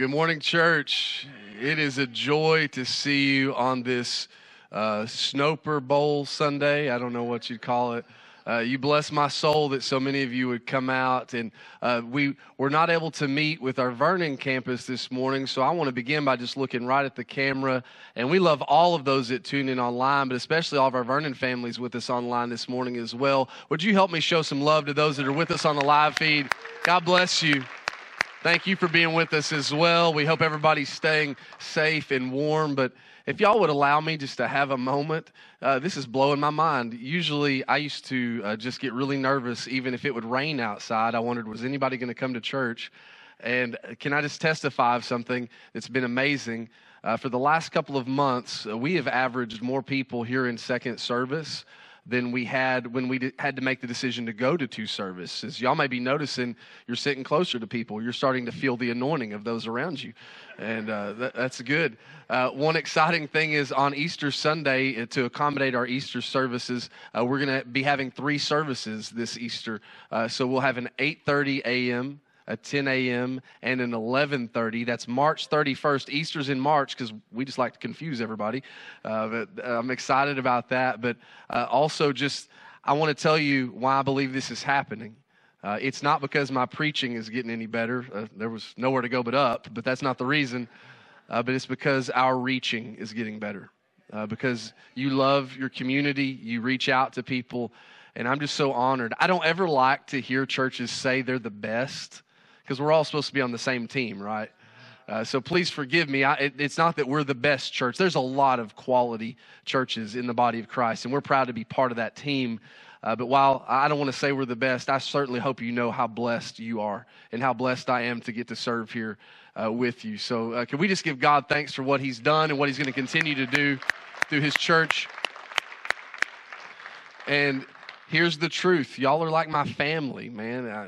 good morning, church. It is a joy to see you on this uh, Snoper Bowl Sunday. I don't know what you'd call it. Uh, you bless my soul that so many of you would come out. And uh, we were not able to meet with our Vernon campus this morning, so I want to begin by just looking right at the camera. And we love all of those that tune in online, but especially all of our Vernon families with us online this morning as well. Would you help me show some love to those that are with us on the live feed? God bless you. Thank you for being with us as well. We hope everybody's staying safe and warm. But if y'all would allow me just to have a moment, uh, this is blowing my mind. Usually, I used to uh, just get really nervous, even if it would rain outside. I wondered, was anybody going to come to church? And can I just testify of something that's been amazing? Uh, for the last couple of months, uh, we have averaged more people here in second service than we had when we had to make the decision to go to two services. Y'all may be noticing you're sitting closer to people. You're starting to feel the anointing of those around you. And uh, that, that's good. Uh, one exciting thing is on Easter Sunday, uh, to accommodate our Easter services, uh, we're going to be having three services this Easter. Uh, so we'll have an 8.30 a.m., a 10 a.m. and an 11:30. That's March 31st. Easter's in March because we just like to confuse everybody. Uh, but uh, I'm excited about that. But uh, also, just I want to tell you why I believe this is happening. Uh, it's not because my preaching is getting any better. Uh, there was nowhere to go but up, but that's not the reason. Uh, but it's because our reaching is getting better. because you love your community, you reach out to people, and I'm just so honored. I don't ever like to hear churches say they're the best because we're all supposed to be on the same team, right? Uh, so please forgive me. I, it, it's not that we're the best church. There's a lot of quality churches in the body of Christ, and we're proud to be part of that team. Uh, but while I don't want to say we're the best, I certainly hope you know how blessed you are and how blessed I am to get to serve here uh, with you. So, uh, can we just give God thanks for what He's done and what He's going to continue to do through His church? And here's the truth y'all are like my family, man. I,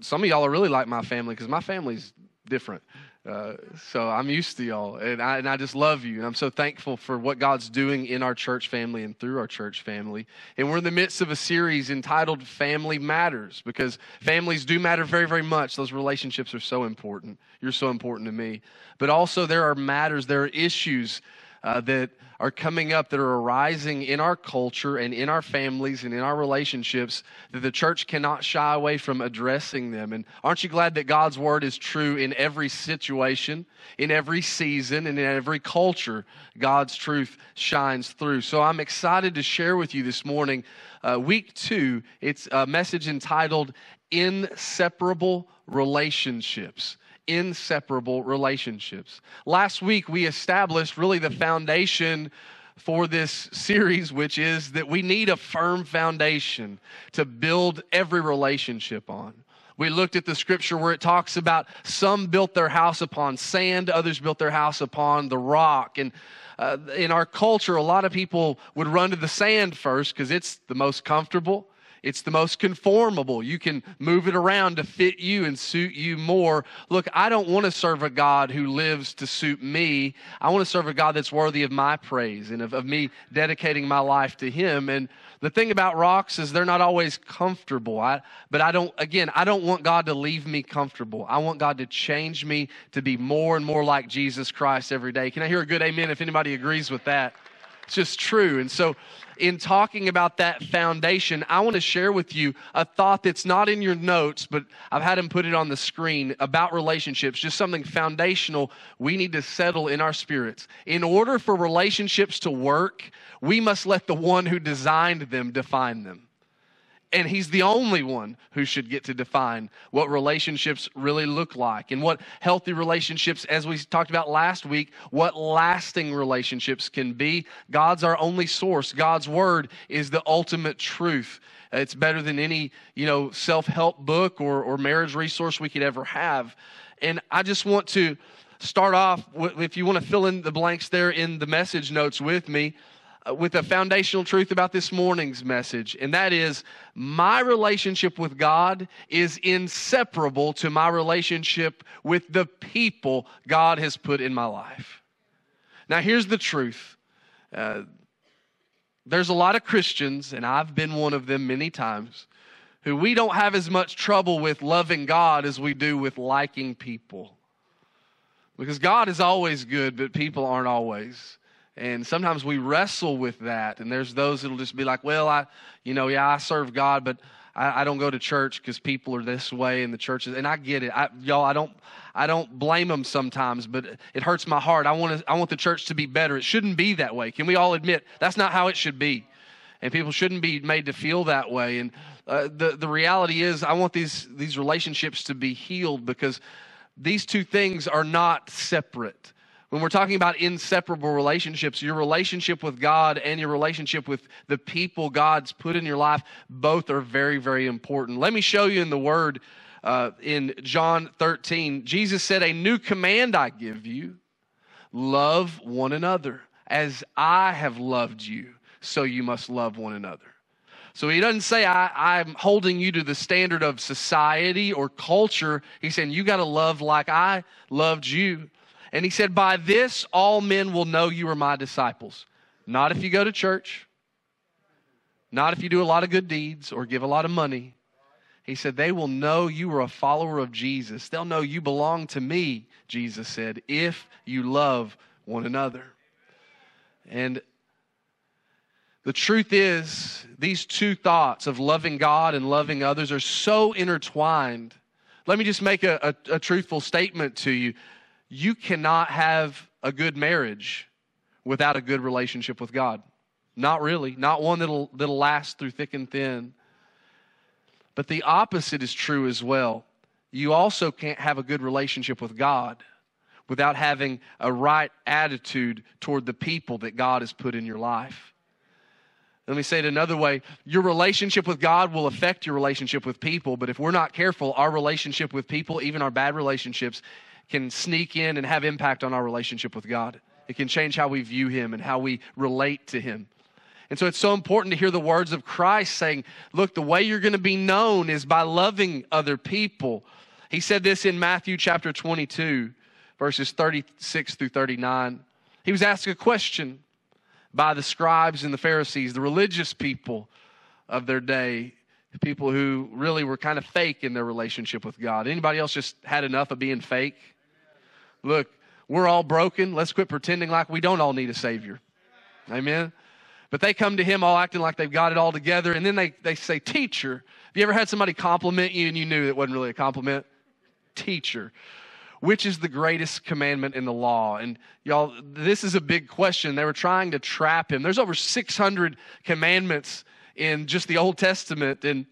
some of y'all are really like my family because my family's different. Uh, so I'm used to y'all, and I, and I just love you. And I'm so thankful for what God's doing in our church family and through our church family. And we're in the midst of a series entitled Family Matters because families do matter very, very much. Those relationships are so important. You're so important to me. But also, there are matters, there are issues uh, that are coming up that are arising in our culture and in our families and in our relationships that the church cannot shy away from addressing them. And aren't you glad that God's word is true in every situation, in every season, and in every culture? God's truth shines through. So I'm excited to share with you this morning, uh, week two. It's a message entitled Inseparable Relationships inseparable relationships. Last week, we established really the foundation for this series, which is that we need a firm foundation to build every relationship on. We looked at the scripture where it talks about some built their house upon sand, others built their house upon the rock. And uh, in our culture, a lot of people would run to the sand first because it's the most comfortable. It's the most conformable. You can move it around to fit you and suit you more. Look, I don't want to serve a God who lives to suit me. I want to serve a God that's worthy of my praise and of, of me dedicating my life to Him. And the thing about rocks is they're not always comfortable. I, but I don't, again, I don't want God to leave me comfortable. I want God to change me to be more and more like Jesus Christ every day. Can I hear a good amen if anybody agrees with that? Just true. And so, in talking about that foundation, I want to share with you a thought that's not in your notes, but I've had him put it on the screen about relationships, just something foundational we need to settle in our spirits. In order for relationships to work, we must let the one who designed them define them. And he's the only one who should get to define what relationships really look like and what healthy relationships, as we talked about last week, what lasting relationships can be. God's our only source. God's word is the ultimate truth. It's better than any, you know, self-help book or, or marriage resource we could ever have. And I just want to start off, if you want to fill in the blanks there in the message notes with me, with a foundational truth about this morning's message, and that is my relationship with God is inseparable to my relationship with the people God has put in my life. Now, here's the truth. Uh, there's a lot of Christians, and I've been one of them many times, who we don't have as much trouble with loving God as we do with liking people. Because God is always good, but people aren't always. And sometimes we wrestle with that. And there's those that'll just be like, well, I, you know, yeah, I serve God, but I, I don't go to church because people are this way in the churches. And I get it. I, y'all, I don't, I don't blame them sometimes, but it hurts my heart. I want to, I want the church to be better. It shouldn't be that way. Can we all admit that's not how it should be? And people shouldn't be made to feel that way. And uh, the, the reality is, I want these, these relationships to be healed because these two things are not separate. When we're talking about inseparable relationships, your relationship with God and your relationship with the people God's put in your life, both are very, very important. Let me show you in the Word uh, in John 13. Jesus said, A new command I give you love one another. As I have loved you, so you must love one another. So he doesn't say, I, am holding you to the standard of society or culture. He's saying, You got to love like I loved you. And he said, By this all men will know you are my disciples. Not if you go to church, not if you do a lot of good deeds or give a lot of money. He said, They will know you are a follower of Jesus. They'll know you belong to me, Jesus said, if you love one another. And the truth is, these two thoughts of loving God and loving others are so intertwined. Let me just make a, a, a truthful statement to you. You cannot have a good marriage without a good relationship with God. Not really, not one that'll, that'll last through thick and thin. But the opposite is true as well. You also can't have a good relationship with God without having a right attitude toward the people that God has put in your life. Let me say it another way. Your relationship with God will affect your relationship with people, but if we're not careful, our relationship with people, even our bad relationships, can sneak in and have impact on our relationship with God. It can change how we view Him and how we relate to Him. And so it's so important to hear the words of Christ saying, Look, the way you're going to be known is by loving other people. He said this in Matthew chapter 22, verses 36 through 39. He was asked a question by the scribes and the Pharisees, the religious people of their day, people who really were kind of fake in their relationship with God. Anybody else just had enough of being fake? Look, we're all broken. Let's quit pretending like we don't all need a Savior. Amen. But they come to him all acting like they've got it all together, and then they, they say, Teacher. Have you ever had somebody compliment you and you knew it wasn't really a compliment? Teacher which is the greatest commandment in the law? And y'all, this is a big question. They were trying to trap him. There's over 600 commandments in just the Old Testament, and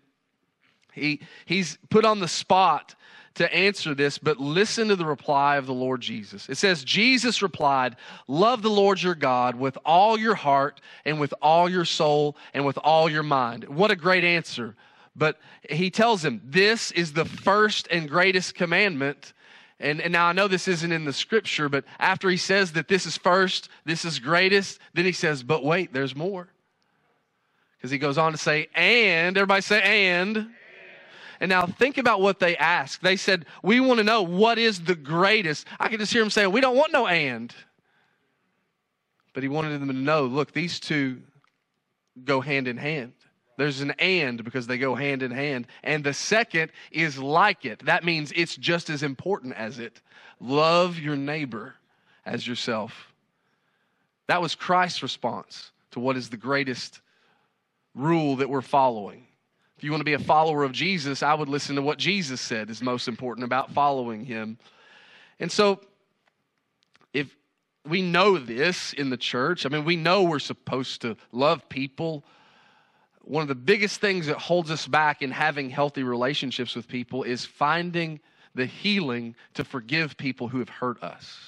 he, he's put on the spot to answer this, but listen to the reply of the Lord Jesus. It says, Jesus replied, Love the Lord your God with all your heart and with all your soul and with all your mind. What a great answer. But he tells him, This is the first and greatest commandment. And, and now I know this isn't in the scripture, but after he says that this is first, this is greatest, then he says, but wait, there's more. Because he goes on to say, and, everybody say, and. And. Now think about what they asked. They said, We want to know what is the greatest. I can just hear them saying, We don't want no and. But he wanted them to know look, these two go hand in hand. There's an and because they go hand in hand. And the second is like it. That means it's just as important as it. Love your neighbor as yourself. That was Christ's response to what is the greatest rule that we're following. If you want to be a follower of Jesus, I would listen to what Jesus said is most important about following him. And so, if we know this in the church, I mean, we know we're supposed to love people one of the biggest things that holds us back in having healthy relationships with people is finding the healing to forgive people who have hurt us.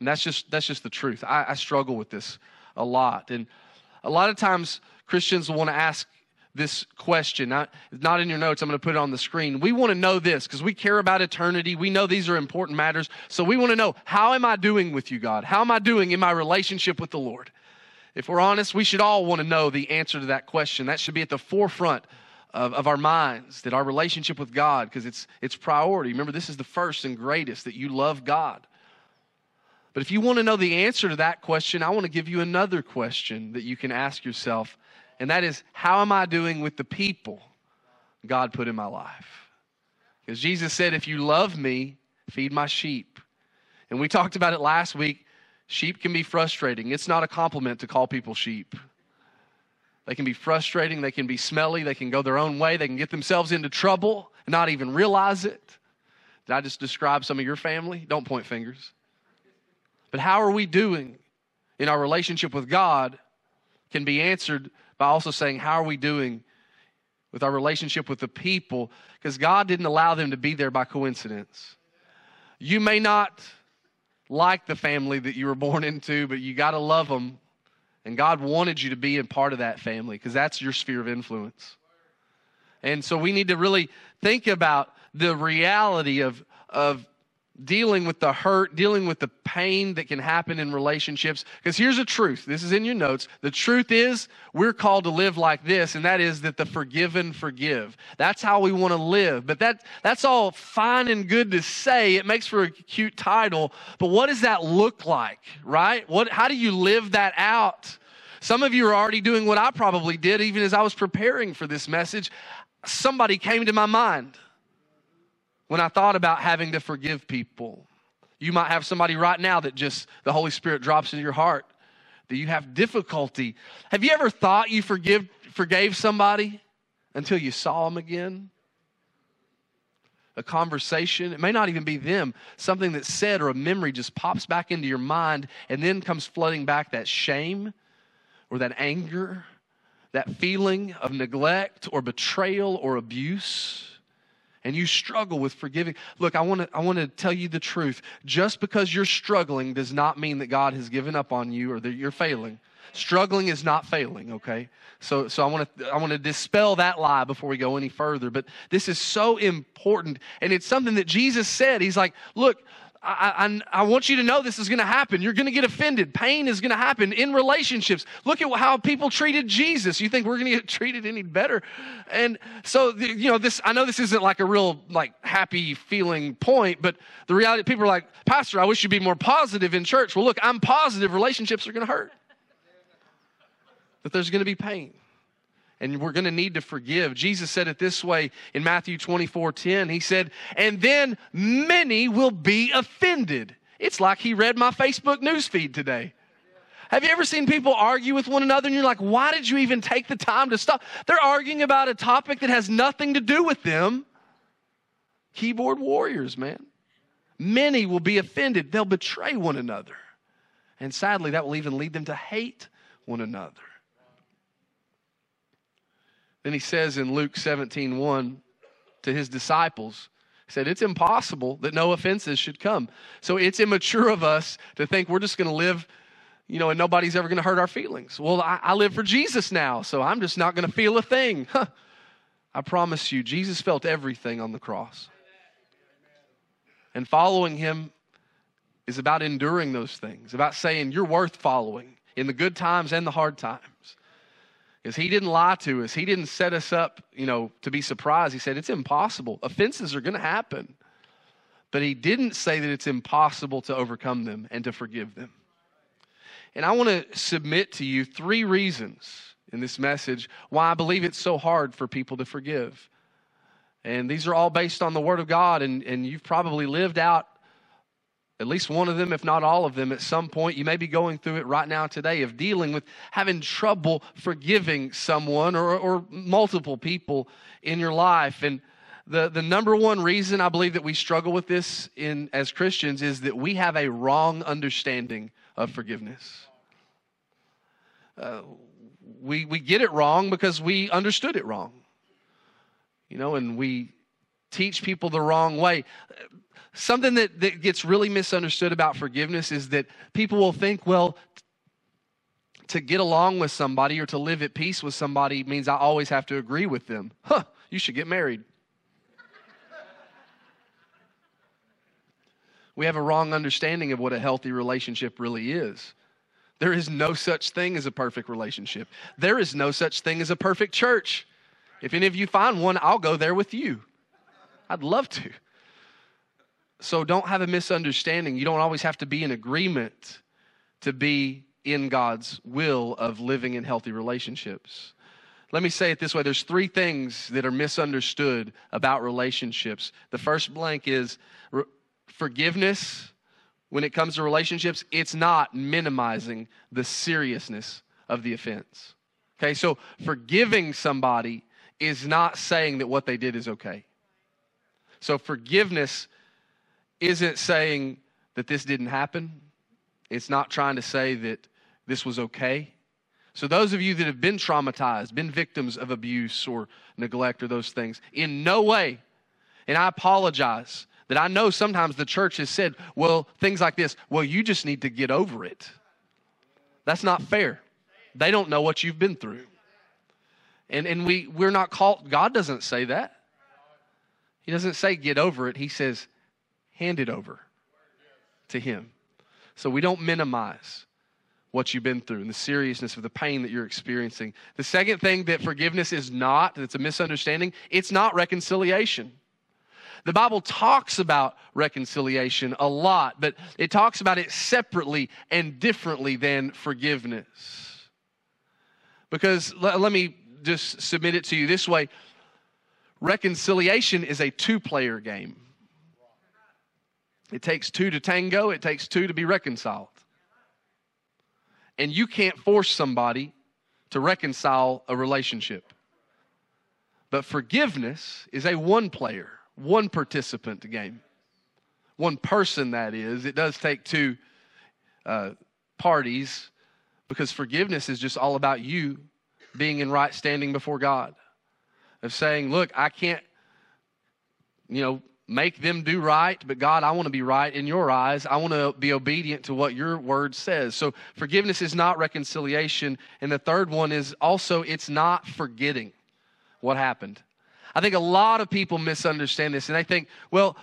And that's just that's just the truth. I, I struggle with this a lot. And a lot of times Christians will want to ask this question. Not, not in your notes, I'm going to put it on the screen. We want to know this because we care about eternity. We know these are important matters. So we want to know how am I doing with you, God? How am I doing in my relationship with the Lord? If we're honest, we should all want to know the answer to that question. That should be at the forefront of, of our minds, that our relationship with God, because it's, it's priority. Remember, this is the first and greatest, that you love God. But if you want to know the answer to that question, I want to give you another question that you can ask yourself, and that is how am I doing with the people God put in my life? Because Jesus said, if you love me, feed my sheep. And we talked about it last week. Sheep can be frustrating. It's not a compliment to call people sheep. They can be frustrating, they can be smelly, they can go their own way, they can get themselves into trouble and not even realize it. Did I just describe some of your family? Don't point fingers. But how are we doing in our relationship with God can be answered by also saying, How are we doing with our relationship with the people? Because God didn't allow them to be there by coincidence. You may not like the family that you were born into, but you got to love them and God wanted you to be a part of that family because that's your sphere of influence. And so we need to really think about the reality of, of dealing with the hurt, dealing with the pain that can happen in relationships. Because here's the truth this is in your notes. The truth is, we're called to live like this, and that is that the forgiven forgive. That's how we want to live. But that, that's all fine and good to say. It makes for a cute title. But what does that look like, right? What, how do you live that out? Some of you are already doing what I probably did even as I was preparing for this message. Somebody came to my mind when I thought about having to forgive people. You might have somebody right now that just the Holy Spirit drops into your heart that you have difficulty. Have you ever thought you forgive, forgave somebody until you saw them again? A conversation, it may not even be them, something that's said or a memory just pops back into your mind and then comes flooding back that shame or that anger, that feeling of neglect or betrayal or abuse and you struggle with forgiving, look, I want to I want to tell you the truth. Just because you're struggling does not mean that God has given up on you or that you're failing. Struggling is not failing, okay? So so I want to I want to dispel that lie before we go any further, but this is so important and it's something that Jesus said. He's like, "Look, I, I, I, want you to know this is going to happen. You're going to get offended. Pain is going to happen in relationships. Look at how people treated Jesus. You think we're going to get treated any better? And so, you know, this, I know this isn't like a real, like, happy feeling point, but the reality, people are like, Pastor, I wish you'd be more positive in church. Well, look, I'm positive relationships are going to hurt, that there's going to be pain and we're going to need to forgive. Jesus said it this way in Matthew 24 10. He said, And then many will be offended. It's like he read my Facebook news feed today. Have you ever seen people argue with one another and you're like, why did you even take the time to stop? They're arguing about a topic that has nothing to do with them. Keyboard warriors, man. Many will be offended. They'll betray one another. And sadly, that will even lead them to hate one another. Then he says in Luke 17 1 to his disciples, he said, It's impossible that no offenses should come. So it's immature of us to think we're just going to live, you know, and nobody's ever going to hurt our feelings. Well, I, I, live for Jesus now, so I'm just not going to feel a thing. Huh. I promise you, Jesus felt everything on the cross. And following him is about enduring those things, about saying, You're worth following in the good times and the hard times he didn't lie to us. He didn't set us up, you know, to be surprised. He said it's impossible. Offenses are going to happen. But he didn't say that it's impossible to overcome them and to forgive them. And I want to submit to you three reasons in this message why I believe it's so hard for people to forgive. And these are all based on the Word of God, and, and you've probably lived out at least one of them, if not all of them, at some point. You may be going through it right now today of dealing with having trouble forgiving someone or, or multiple people in your life. And the, the number one reason I believe that we struggle with this in, as Christians is that we have a wrong understanding of forgiveness. Uh, we, we get it wrong because we understood it wrong. You know, and we teach people the wrong way something that, that gets really misunderstood about forgiveness is that people will think, well, to get along with somebody or to live at peace with somebody means I always have to agree with them. Huh, you should get married. we have a wrong understanding of what a healthy relationship really is. There is no such thing as a perfect relationship. There is no such thing as a perfect church. If any of you find one, I'll go there with you. I'd love to. So don't have a misunderstanding. You don't always have to be in agreement to be in God's will of living in healthy relationships. Let me say it this way there's three things that are misunderstood about relationships. The first blank is re- forgiveness when it comes to relationships, it's not minimizing the seriousness of the offense. Okay, so forgiving somebody is not saying that what they did is okay. So forgiveness isn't saying that this didn't happen, it's not trying to say that this was okay. So, those of you that have been traumatized, been victims of abuse or neglect or those things, in no way, and I apologize that I know sometimes the church has said, well, things like this, well, you just need to get over it. That's not fair. They don't know what you've been through. And, and we, we're not called, God doesn't say that. He doesn't say get over it, He says hand it over to Him. So we don't minimize what you've been through and the seriousness of the pain that you're experiencing. The second thing that forgiveness is not, that's a misunderstanding, it's not reconciliation. The Bible talks about reconciliation a lot, but it talks about it separately and differently than forgiveness. Because let, let me just submit it to you this way reconciliation is a two player game. It takes two to tango, it takes two to be reconciled. And you can't force somebody to reconcile a relationship. But forgiveness is a one player, one participant game. One person, that is. It does take two uh, parties because forgiveness is just all about you being in right standing before God. Of saying, look, I can't, you know, make them do right, but God, I want to be right in your eyes. I want to be obedient to what your word says. So forgiveness is not reconciliation. And the third one is also it's not forgetting what happened. I think a lot of people misunderstand this and they think, well,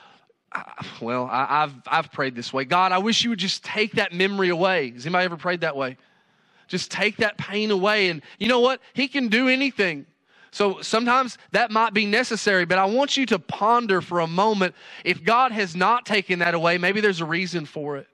well, I, have I've prayed this way. God, I wish you would just take that memory away. Has anybody ever prayed that way? Just take that pain away. And you know what? He can do anything. So sometimes that might be necessary, but I want you to ponder for a moment if God has not taken that away, maybe there's a reason for it.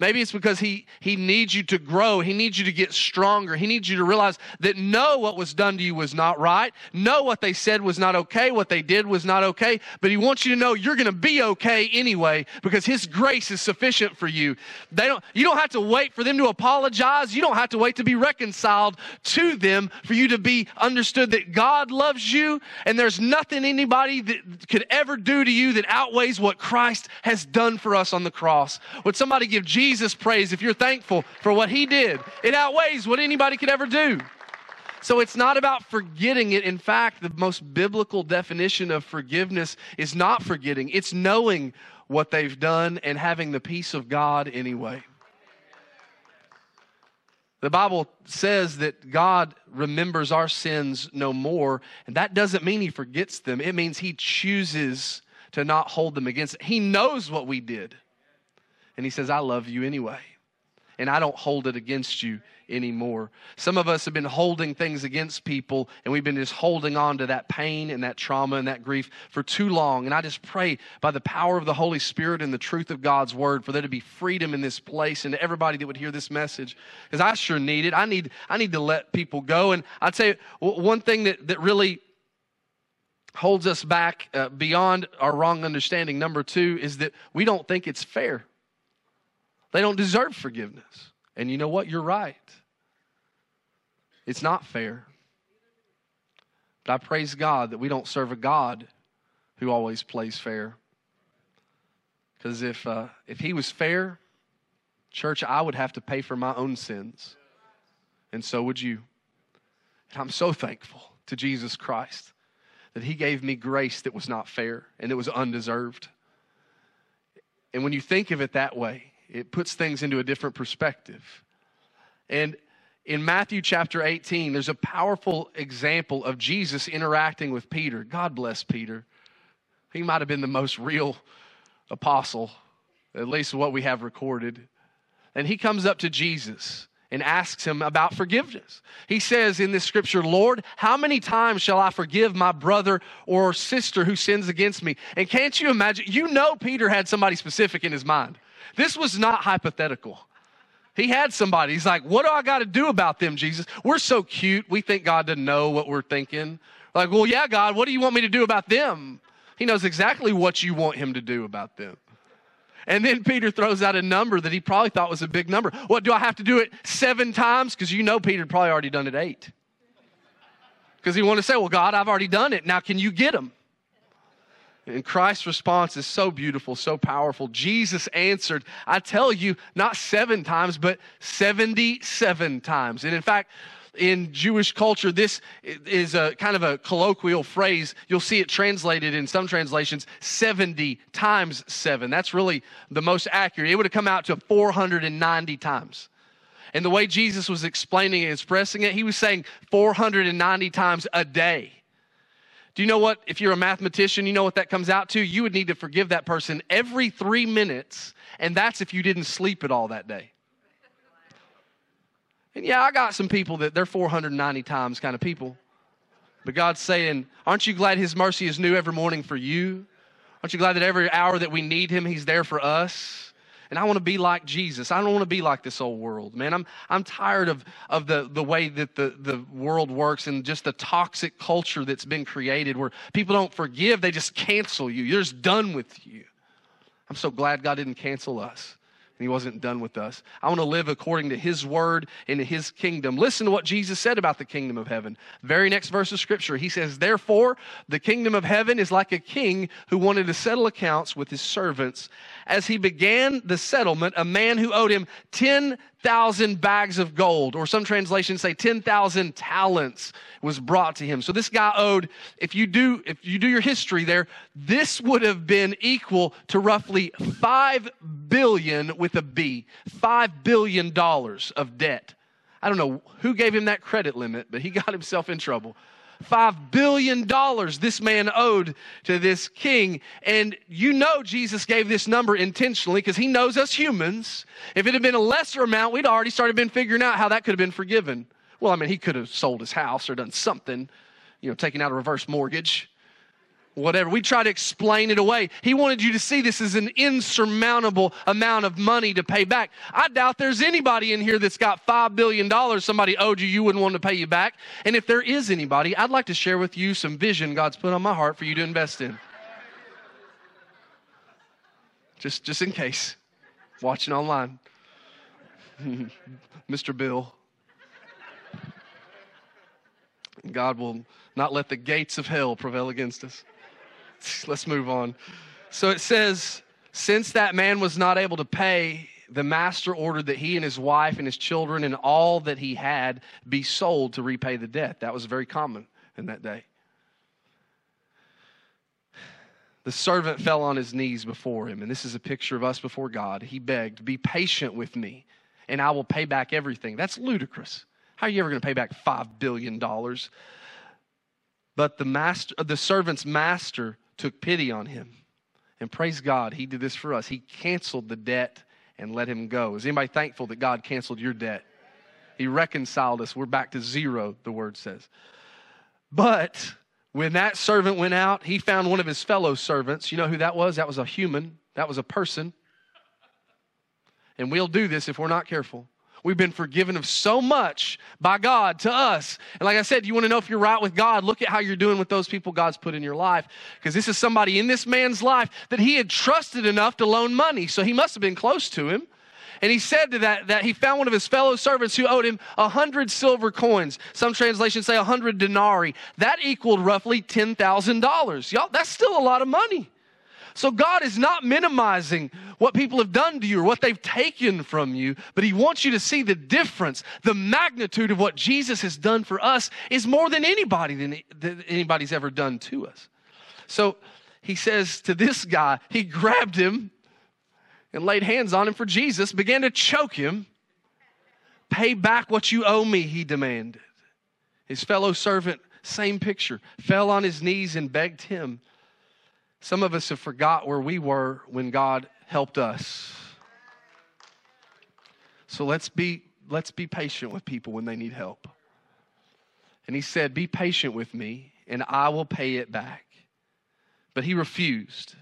Maybe it's because he, he needs you to grow. He needs you to get stronger. He needs you to realize that know what was done to you was not right. Know what they said was not okay. What they did was not okay. But he wants you to know you're going to be okay anyway because his grace is sufficient for you. They don't, you don't have to wait for them to apologize. You don't have to wait to be reconciled to them for you to be understood that God loves you and there's nothing anybody that could ever do to you that outweighs what Christ has done for us on the cross. Would somebody give Jesus Jesus praise if you're thankful for what he did. It outweighs what anybody could ever do. So it's not about forgetting it. In fact, the most biblical definition of forgiveness is not forgetting, it's knowing what they've done and having the peace of God anyway. The Bible says that God remembers our sins no more, and that doesn't mean He forgets them. It means He chooses to not hold them against. It. He knows what we did. And he says, I love you anyway. And I don't hold it against you anymore. Some of us have been holding things against people, and we've been just holding on to that pain and that trauma and that grief for too long. And I just pray by the power of the Holy Spirit and the truth of God's word for there to be freedom in this place and to everybody that would hear this message. Because I sure need it. I need, I need to let people go. And I'd say one thing that, that really holds us back uh, beyond our wrong understanding, number two, is that we don't think it's fair. They don't deserve forgiveness. And you know what? You're right. It's not fair. But I praise God that we don't serve a God who always plays fair. Because if, uh, if He was fair, church, I would have to pay for my own sins. And so would you. And I'm so thankful to Jesus Christ that He gave me grace that was not fair and it was undeserved. And when you think of it that way, it puts things into a different perspective. And in Matthew chapter 18, there's a powerful example of Jesus interacting with Peter. God bless Peter. He might have been the most real apostle, at least what we have recorded. And he comes up to Jesus and asks him about forgiveness. He says in this scripture, Lord, how many times shall I forgive my brother or sister who sins against me? And can't you imagine? You know, Peter had somebody specific in his mind. This was not hypothetical. He had somebody. He's like, What do I got to do about them, Jesus? We're so cute. We think God doesn't know what we're thinking. Like, well, yeah, God, what do you want me to do about them? He knows exactly what you want him to do about them. And then Peter throws out a number that he probably thought was a big number. What, do I have to do it seven times? Because you know Peter probably already done it eight. Because he wanted to say, Well, God, I've already done it. Now can you get him? And Christ's response is so beautiful, so powerful. Jesus answered, I tell you, not seven times, but 77 times. And in fact, in Jewish culture, this is a kind of a colloquial phrase. You'll see it translated in some translations 70 times seven. That's really the most accurate. It would have come out to 490 times. And the way Jesus was explaining and expressing it, he was saying 490 times a day. Do you know what? If you're a mathematician, you know what that comes out to? You would need to forgive that person every three minutes, and that's if you didn't sleep at all that day. And yeah, I got some people that they're 490 times kind of people. But God's saying, Aren't you glad His mercy is new every morning for you? Aren't you glad that every hour that we need Him, He's there for us? And I want to be like Jesus. I don't want to be like this old world, man. I'm, I'm tired of, of the, the way that the, the world works and just the toxic culture that's been created where people don't forgive, they just cancel you. You're just done with you. I'm so glad God didn't cancel us and he wasn't done with us. I want to live according to his word and his kingdom. Listen to what Jesus said about the kingdom of heaven. Very next verse of scripture, he says, Therefore, the kingdom of heaven is like a king who wanted to settle accounts with his servants. As he began the settlement, a man who owed him 10,000 bags of gold, or some translations say 10,000 talents, was brought to him. So this guy owed, if you do, if you do your history there, this would have been equal to roughly 5 billion with a B, 5 billion dollars of debt. I don't know who gave him that credit limit, but he got himself in trouble. $5 billion this man owed to this king. And you know Jesus gave this number intentionally because he knows us humans. If it had been a lesser amount, we'd already started been figuring out how that could have been forgiven. Well, I mean, he could have sold his house or done something, you know, taking out a reverse mortgage, whatever. We try to explain it away. He wanted you to see this as an insurmountable amount of money to pay back. I doubt there's anybody in here that's got $5 billion somebody owed you, you wouldn't want to pay you back. And if there is anybody, I'd like to share with you some vision God's put on my heart for you to invest in. Just, just in case. Watching online. Mr. Bill. God will not let the gates of hell prevail against us. Let's move on. So it says, since that man was not able to pay, the master ordered that he and his wife and his children and all that he had be sold to repay the debt. That was very common in that day. The servant fell on his knees before him, and this is a picture of us before God. He begged, Be patient with me, and I will pay back everything. That's ludicrous. How are you ever going to pay back $5 billion? But the, master, the servant's master took pity on him. And praise God, he did this for us. He canceled the debt and let him go. Is anybody thankful that God canceled your debt? He reconciled us. We're back to zero, the word says. But when that servant went out, he found one of his fellow servants. You know who that was? That was a human, that was a person. And we'll do this if we're not careful. We've been forgiven of so much by God to us. And like I said, you want to know if you're right with God, look at how you're doing with those people God's put in your life. Because this is somebody in this man's life that he had trusted enough to loan money. So he must have been close to him. And he said to that, that he found one of his fellow servants who owed him a hundred silver coins. Some translations say a hundred denarii. That equaled roughly $10,000. Y'all, that's still a lot of money. So God is not minimizing what people have done to you or what they've taken from you, but He wants you to see the difference. The magnitude of what Jesus has done for us is more than anybody than, than anybody's ever done to us. So he says to this guy, he grabbed him and laid hands on him for Jesus, began to choke him. Pay back what you owe me, he demanded. His fellow servant, same picture, fell on his knees and begged him some of us have forgot where we were when God helped us. So let's be let's be patient with people when they need help. And he said, "Be patient with me, and I will pay it back." But he refused.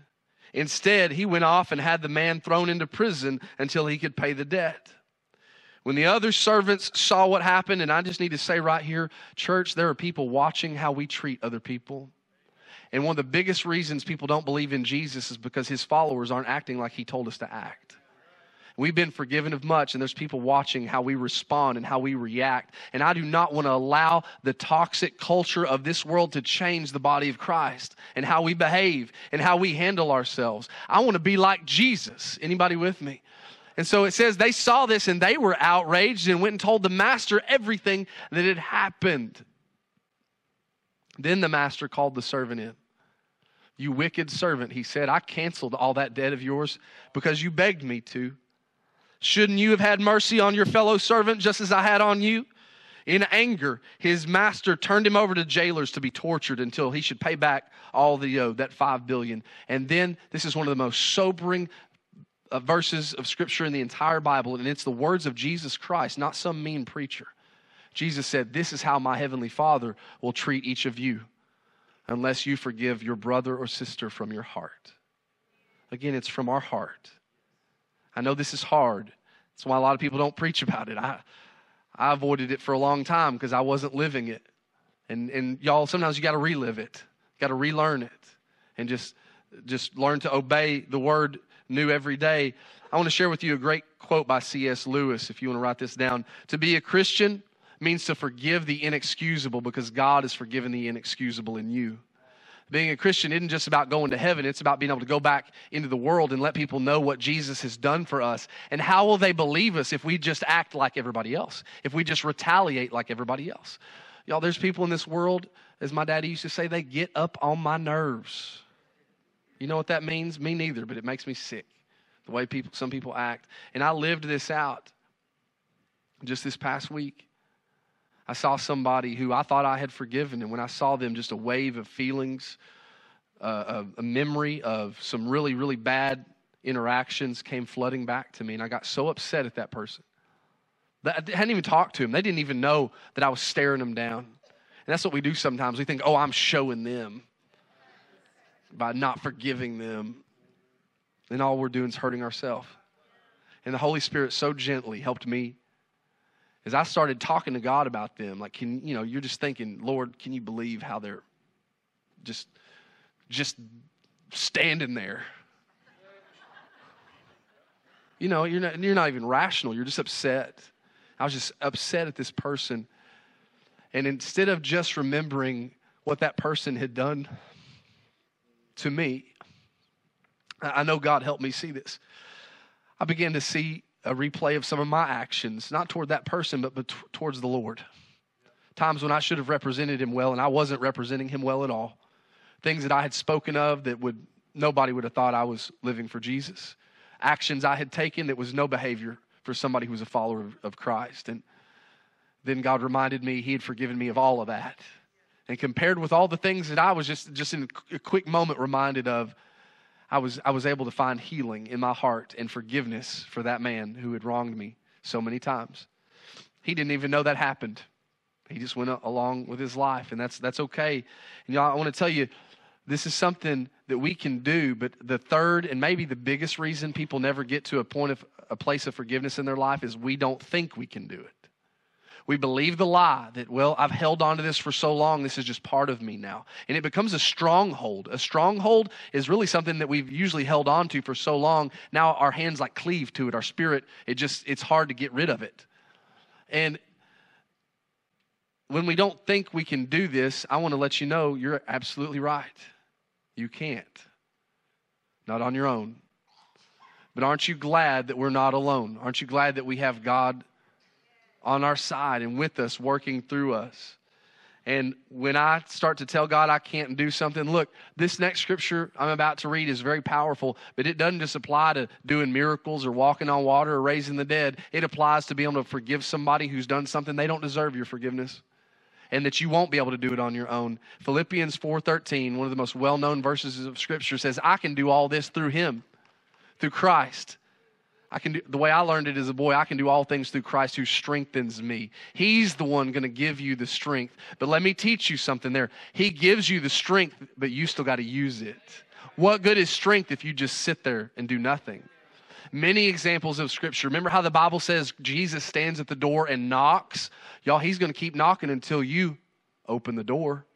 Instead, he went off and had the man thrown into prison until he could pay the debt. When the other servants saw what happened, and I just need to say right here, church, there are people watching how we treat other people. And one of the biggest reasons people don't believe in Jesus is because his followers aren't acting like he told us to act. We've been forgiven of much, and there's people watching how we respond and how we react. And I do not want to allow the toxic culture of this world to change the body of Christ and how we behave and how we handle ourselves. I want to be like Jesus. Anybody with me? And so it says they saw this and they were outraged and went and told the master everything that had happened. Then the master called the servant in. You wicked servant, he said, I canceled all that debt of yours because you begged me to. Shouldn't you have had mercy on your fellow servant just as I had on you? In anger, his master turned him over to jailers to be tortured until he should pay back all the owed, that five billion. And then this is one of the most sobering uh, verses of scripture in the entire Bible, and it's the words of Jesus Christ, not some mean preacher. Jesus said, This is how my heavenly Father will treat each of you unless you forgive your brother or sister from your heart. Again, it's from our heart. I know this is hard. That's why a lot of people don't preach about it. I, I avoided it for a long time because I wasn't living it. And, and y'all, sometimes you got to relive it, got to relearn it, and just, just learn to obey the word new every day. I want to share with you a great quote by C.S. Lewis, if you want to write this down. To be a Christian means to forgive the inexcusable because God has forgiven the inexcusable in you. Being a Christian isn't just about going to heaven, it's about being able to go back into the world and let people know what Jesus has done for us. And how will they believe us if we just act like everybody else, if we just retaliate like everybody else? Y'all, there's people in this world, as my daddy used to say, they get up on my nerves. You know what that means? Me neither, but it makes me sick. The way people, some people act. And I lived this out just this past week. I saw somebody who I thought I had forgiven, and when I saw them, just a wave of feelings, uh, a, a memory of some really, really bad interactions came flooding back to me, and I got so upset at that person. I hadn't even talked to them. They didn't even know that I was staring them down. And that's what we do sometimes. We think, oh, I'm showing them by not forgiving them. And all we're doing is hurting ourselves. And the Holy Spirit so gently helped me as I started talking to God about them, like, can you know, you're just thinking, Lord, can you believe how they're just, just standing there? You know, you're not, you're not even rational. You're just upset. I was just upset at this person. And instead of just remembering what that person had done to me, I know God helped me see this. I began to see a replay of some of my actions, not toward that person, but, but towards the Lord. Times when I should have represented him well and I wasn't representing him well at all. Things that I had spoken of that would nobody would have thought I was living for Jesus. Actions I had taken that was no behavior for somebody who was a follower of, of Christ. And then God reminded me he had forgiven me of all of that. And compared with all the things that I was just, just in a quick moment reminded of, I was, I was able to find healing in my heart and forgiveness for that man who had wronged me so many times. He didn't even know that happened. He just went along with his life, and that's, that's okay. And y'all, I want to tell you, this is something that we can do, but the third and maybe the biggest reason people never get to a point of a place of forgiveness in their life is we don't think we can do it. We believe the lie that, well, I've held on to this for so long, this is just part of me now. And it becomes a stronghold. A stronghold is really something that we've usually held on to for so long. Now our hands like cleave to it, our spirit, it just, it's hard to get rid of it. And when we don't think we can do this, I want to let you know you're absolutely right. You can't. Not on your own. But aren't you glad that we're not alone? Aren't you glad that we have God on our side and with us, working through us. And when I start to tell God I can't do something, look, this next scripture I'm about to read is very powerful, but it doesn't just apply to doing miracles or walking on water or raising the dead. It applies to being able to forgive somebody who's done something they don't deserve your forgiveness and that you won't be able to do it on your own. Philippians 4:13, one of the most well-known verses of scripture says, "I can do all this through him, through Christ I can do, the way I learned it as a boy, I can do all things through Christ who strengthens me. He's the one going to give you the strength. But let me teach you something there. He gives you the strength, but you still got to use it. What good is strength if you just sit there and do nothing? Many examples of scripture. Remember how the Bible says Jesus stands at the door and knocks? Y'all, he's going to keep knocking until you open the door.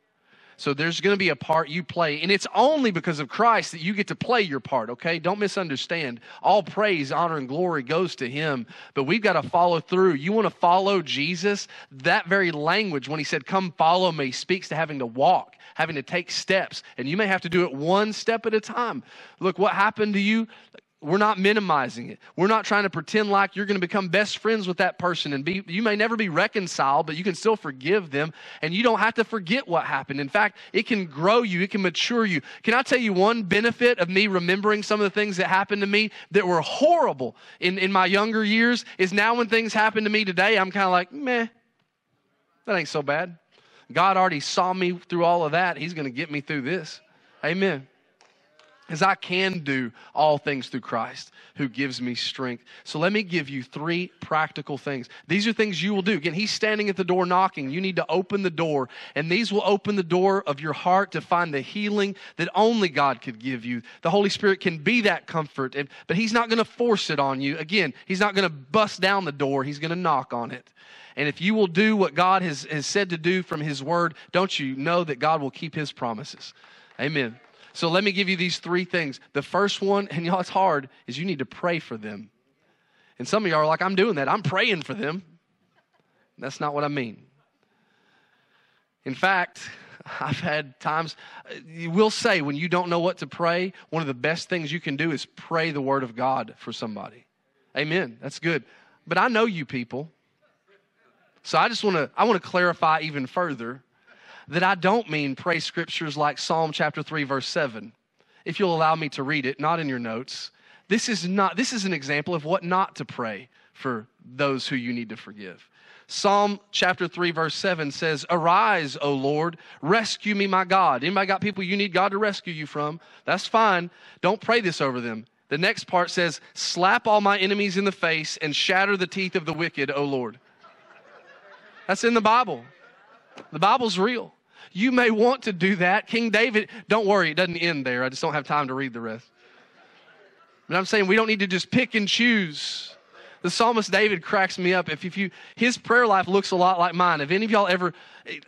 So there's going to be a part you play. And it's only because of Christ that you get to play your part, okay? Don't misunderstand. All praise, honor, and glory goes to Him. But we've got to follow through. You want to follow Jesus? That very language, when He said, Come follow me, speaks to having to walk, having to take steps. And you may have to do it one step at a time. Look, what happened to you? We're not minimizing it. We're not trying to pretend like you're going to become best friends with that person and be you may never be reconciled, but you can still forgive them and you don't have to forget what happened. In fact, it can grow you, it can mature you. Can I tell you one benefit of me remembering some of the things that happened to me that were horrible in, in my younger years is now when things happen to me today, I'm kind of like, meh, that ain't so bad. God already saw me through all of that. He's going to get me through this. Amen as I can do all things through Christ who gives me strength. So let me give you three practical things. These are things you will do. Again, he's standing at the door knocking. You need to open the door, and these will open the door of your heart to find the healing that only God could give you. The Holy Spirit can be that comfort, and, but he's not going to force it on you. Again, he's not going to bust down the door, he's going to knock on it. And if you will do what God has, has said to do from his word, don't you know that God will keep his promises? Amen. So let me give you these three things. The first one, and y'all, it's hard, is you need to pray for them. And some of y'all are like, I'm doing that. I'm praying for them. That's not what I mean. In fact, I've had times, you will say when you don't know what to pray, one of the best things you can do is pray the word of God for somebody. Amen. That's good. But I know you people. So I just want to I want to clarify even further that I don't mean pray scriptures like Psalm chapter 3 verse 7. If you'll allow me to read it, not in your notes. This is not this is an example of what not to pray for those who you need to forgive. Psalm chapter 3 verse 7 says, "Arise, O Lord, rescue me, my God." Anybody got people you need God to rescue you from? That's fine. Don't pray this over them. The next part says, "Slap all my enemies in the face and shatter the teeth of the wicked, O Lord." That's in the Bible. The Bible's real. You may want to do that. King David, don't worry, it doesn't end there. I just don't have time to read the rest. But I'm saying we don't need to just pick and choose. The psalmist David cracks me up. If, if you his prayer life looks a lot like mine. If any of y'all ever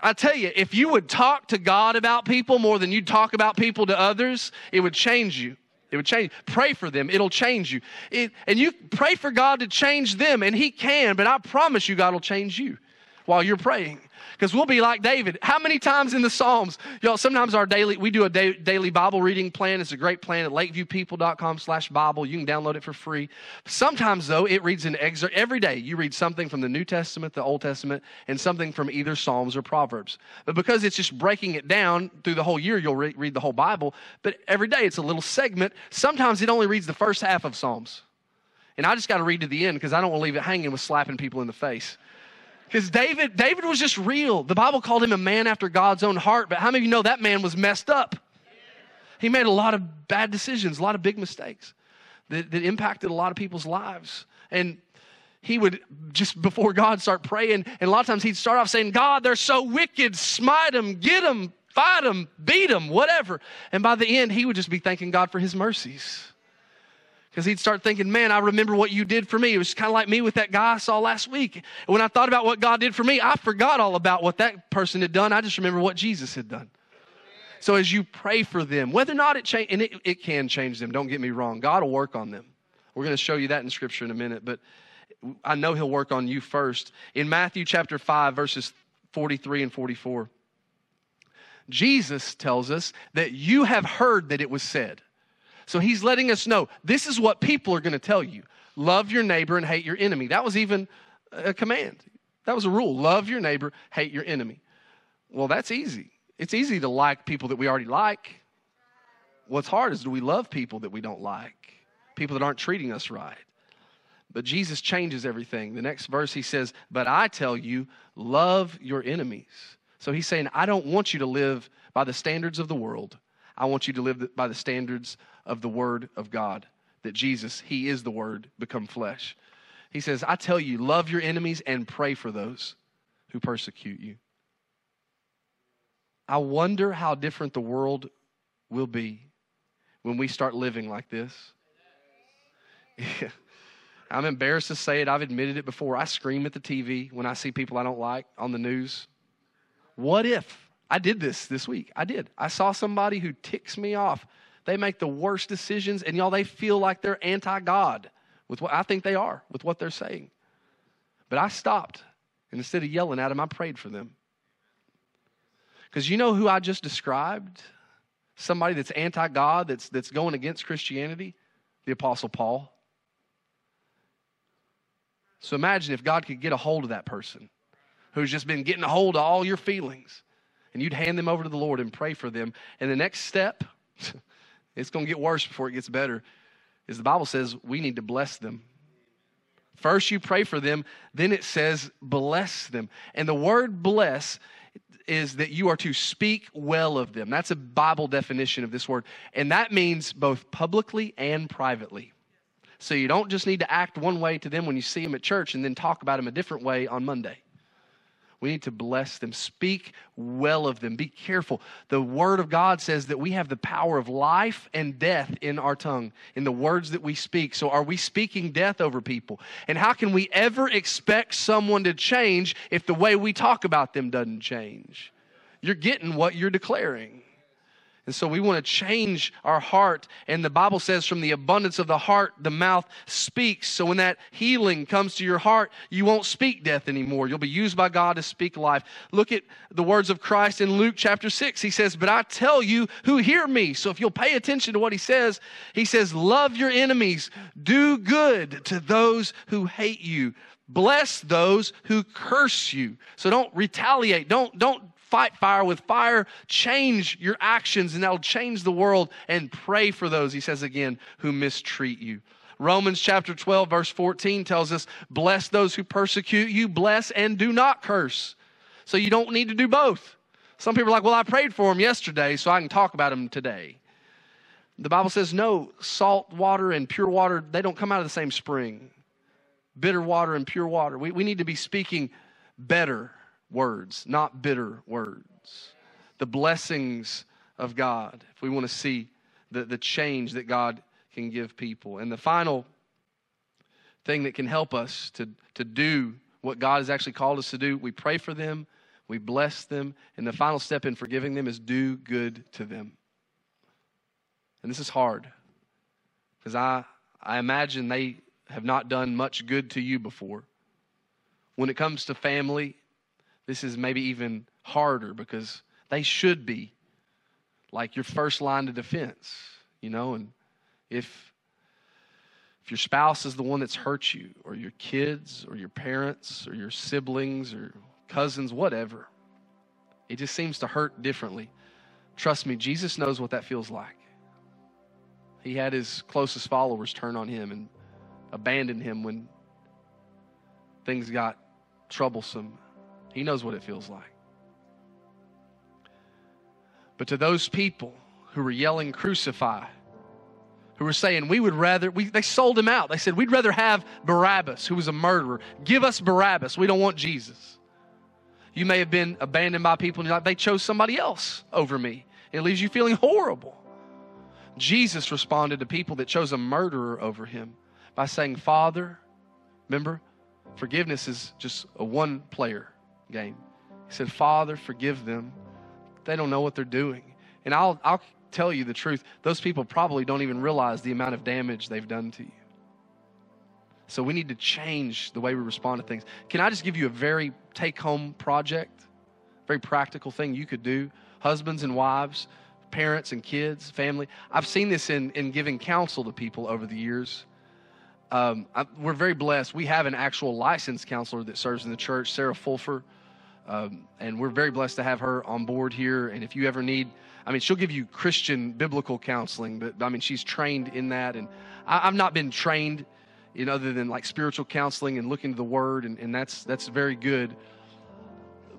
I tell you, if you would talk to God about people more than you'd talk about people to others, it would change you. It would change. Pray for them. It'll change you. It, and you pray for God to change them, and He can, but I promise you, God will change you while you're praying because we'll be like David. How many times in the Psalms, y'all, sometimes our daily, we do a da- daily Bible reading plan. It's a great plan at lakeviewpeople.com slash Bible. You can download it for free. Sometimes, though, it reads an excerpt. Every day, you read something from the New Testament, the Old Testament, and something from either Psalms or Proverbs. But because it's just breaking it down through the whole year, you'll re- read the whole Bible. But every day, it's a little segment. Sometimes it only reads the first half of Psalms. And I just got to read to the end because I don't want to leave it hanging with slapping people in the face. Because David, David was just real. The Bible called him a man after God's own heart, but how many of you know that man was messed up? He made a lot of bad decisions, a lot of big mistakes that, that impacted a lot of people's lives. And he would just before God start praying, and a lot of times he'd start off saying, God, they're so wicked, smite them, get them, fight them, beat them, whatever. And by the end, he would just be thanking God for his mercies. Because he'd start thinking, man, I remember what you did for me. It was kind of like me with that guy I saw last week. And when I thought about what God did for me, I forgot all about what that person had done. I just remember what Jesus had done. So as you pray for them, whether or not it change, and it, it can change them, don't get me wrong. God will work on them. We're going to show you that in Scripture in a minute, but I know He'll work on you first. In Matthew chapter 5, verses 43 and 44, Jesus tells us that you have heard that it was said. So he's letting us know this is what people are going to tell you love your neighbor and hate your enemy. That was even a command, that was a rule love your neighbor, hate your enemy. Well, that's easy. It's easy to like people that we already like. What's hard is do we love people that we don't like, people that aren't treating us right. But Jesus changes everything. The next verse he says, But I tell you, love your enemies. So he's saying, I don't want you to live by the standards of the world. I want you to live by the standards of the Word of God, that Jesus, He is the Word, become flesh. He says, I tell you, love your enemies and pray for those who persecute you. I wonder how different the world will be when we start living like this. I'm embarrassed to say it. I've admitted it before. I scream at the TV when I see people I don't like on the news. What if I did this this week. I did. I saw somebody who ticks me off. They make the worst decisions, and y'all, they feel like they're anti God with what I think they are, with what they're saying. But I stopped, and instead of yelling at them, I prayed for them. Because you know who I just described? Somebody that's anti God, that's, that's going against Christianity? The Apostle Paul. So imagine if God could get a hold of that person who's just been getting a hold of all your feelings and you'd hand them over to the Lord and pray for them. And the next step, it's going to get worse before it gets better, is the Bible says we need to bless them. First, you pray for them, then it says bless them. And the word bless is that you are to speak well of them. That's a Bible definition of this word. And that means both publicly and privately. So you don't just need to act one way to them when you see them at church and then talk about them a different way on Monday. We need to bless them. Speak well of them. Be careful. The Word of God says that we have the power of life and death in our tongue, in the words that we speak. So, are we speaking death over people? And how can we ever expect someone to change if the way we talk about them doesn't change? You're getting what you're declaring. And so we want to change our heart. And the Bible says, from the abundance of the heart, the mouth speaks. So when that healing comes to your heart, you won't speak death anymore. You'll be used by God to speak life. Look at the words of Christ in Luke chapter 6. He says, But I tell you who hear me. So if you'll pay attention to what he says, he says, Love your enemies, do good to those who hate you. Bless those who curse you. So don't retaliate. Don't, don't fight fire with fire. Change your actions, and that'll change the world. And pray for those, he says again, who mistreat you. Romans chapter 12, verse 14 tells us, Bless those who persecute you, bless and do not curse. So you don't need to do both. Some people are like, Well, I prayed for them yesterday, so I can talk about them today. The Bible says, No, salt water and pure water, they don't come out of the same spring. Bitter water and pure water. We, we need to be speaking better words, not bitter words. The blessings of God, if we want to see the, the change that God can give people. And the final thing that can help us to, to do what God has actually called us to do, we pray for them, we bless them, and the final step in forgiving them is do good to them. And this is hard because I, I imagine they have not done much good to you before. When it comes to family, this is maybe even harder because they should be like your first line of defense, you know, and if if your spouse is the one that's hurt you or your kids or your parents or your siblings or cousins whatever it just seems to hurt differently. Trust me jesus knows what that feels like. He had his closest followers turn on him and abandon him when things got troublesome he knows what it feels like. But to those people who were yelling, crucify, who were saying, we would rather, we, they sold him out. They said, we'd rather have Barabbas, who was a murderer. Give us Barabbas. We don't want Jesus. You may have been abandoned by people and you're like, they chose somebody else over me. It leaves you feeling horrible. Jesus responded to people that chose a murderer over him by saying, Father, remember, forgiveness is just a one player game. He said, Father, forgive them. They don't know what they're doing. And I'll, I'll tell you the truth those people probably don't even realize the amount of damage they've done to you. So we need to change the way we respond to things. Can I just give you a very take home project? Very practical thing you could do. Husbands and wives, parents and kids, family. I've seen this in, in giving counsel to people over the years. Um, I, we're very blessed. We have an actual licensed counselor that serves in the church, Sarah Fulfer. Um, and we're very blessed to have her on board here. And if you ever need, I mean, she'll give you Christian biblical counseling, but I mean, she's trained in that. And I, have not been trained in other than like spiritual counseling and looking to the Word, and, and that's that's very good.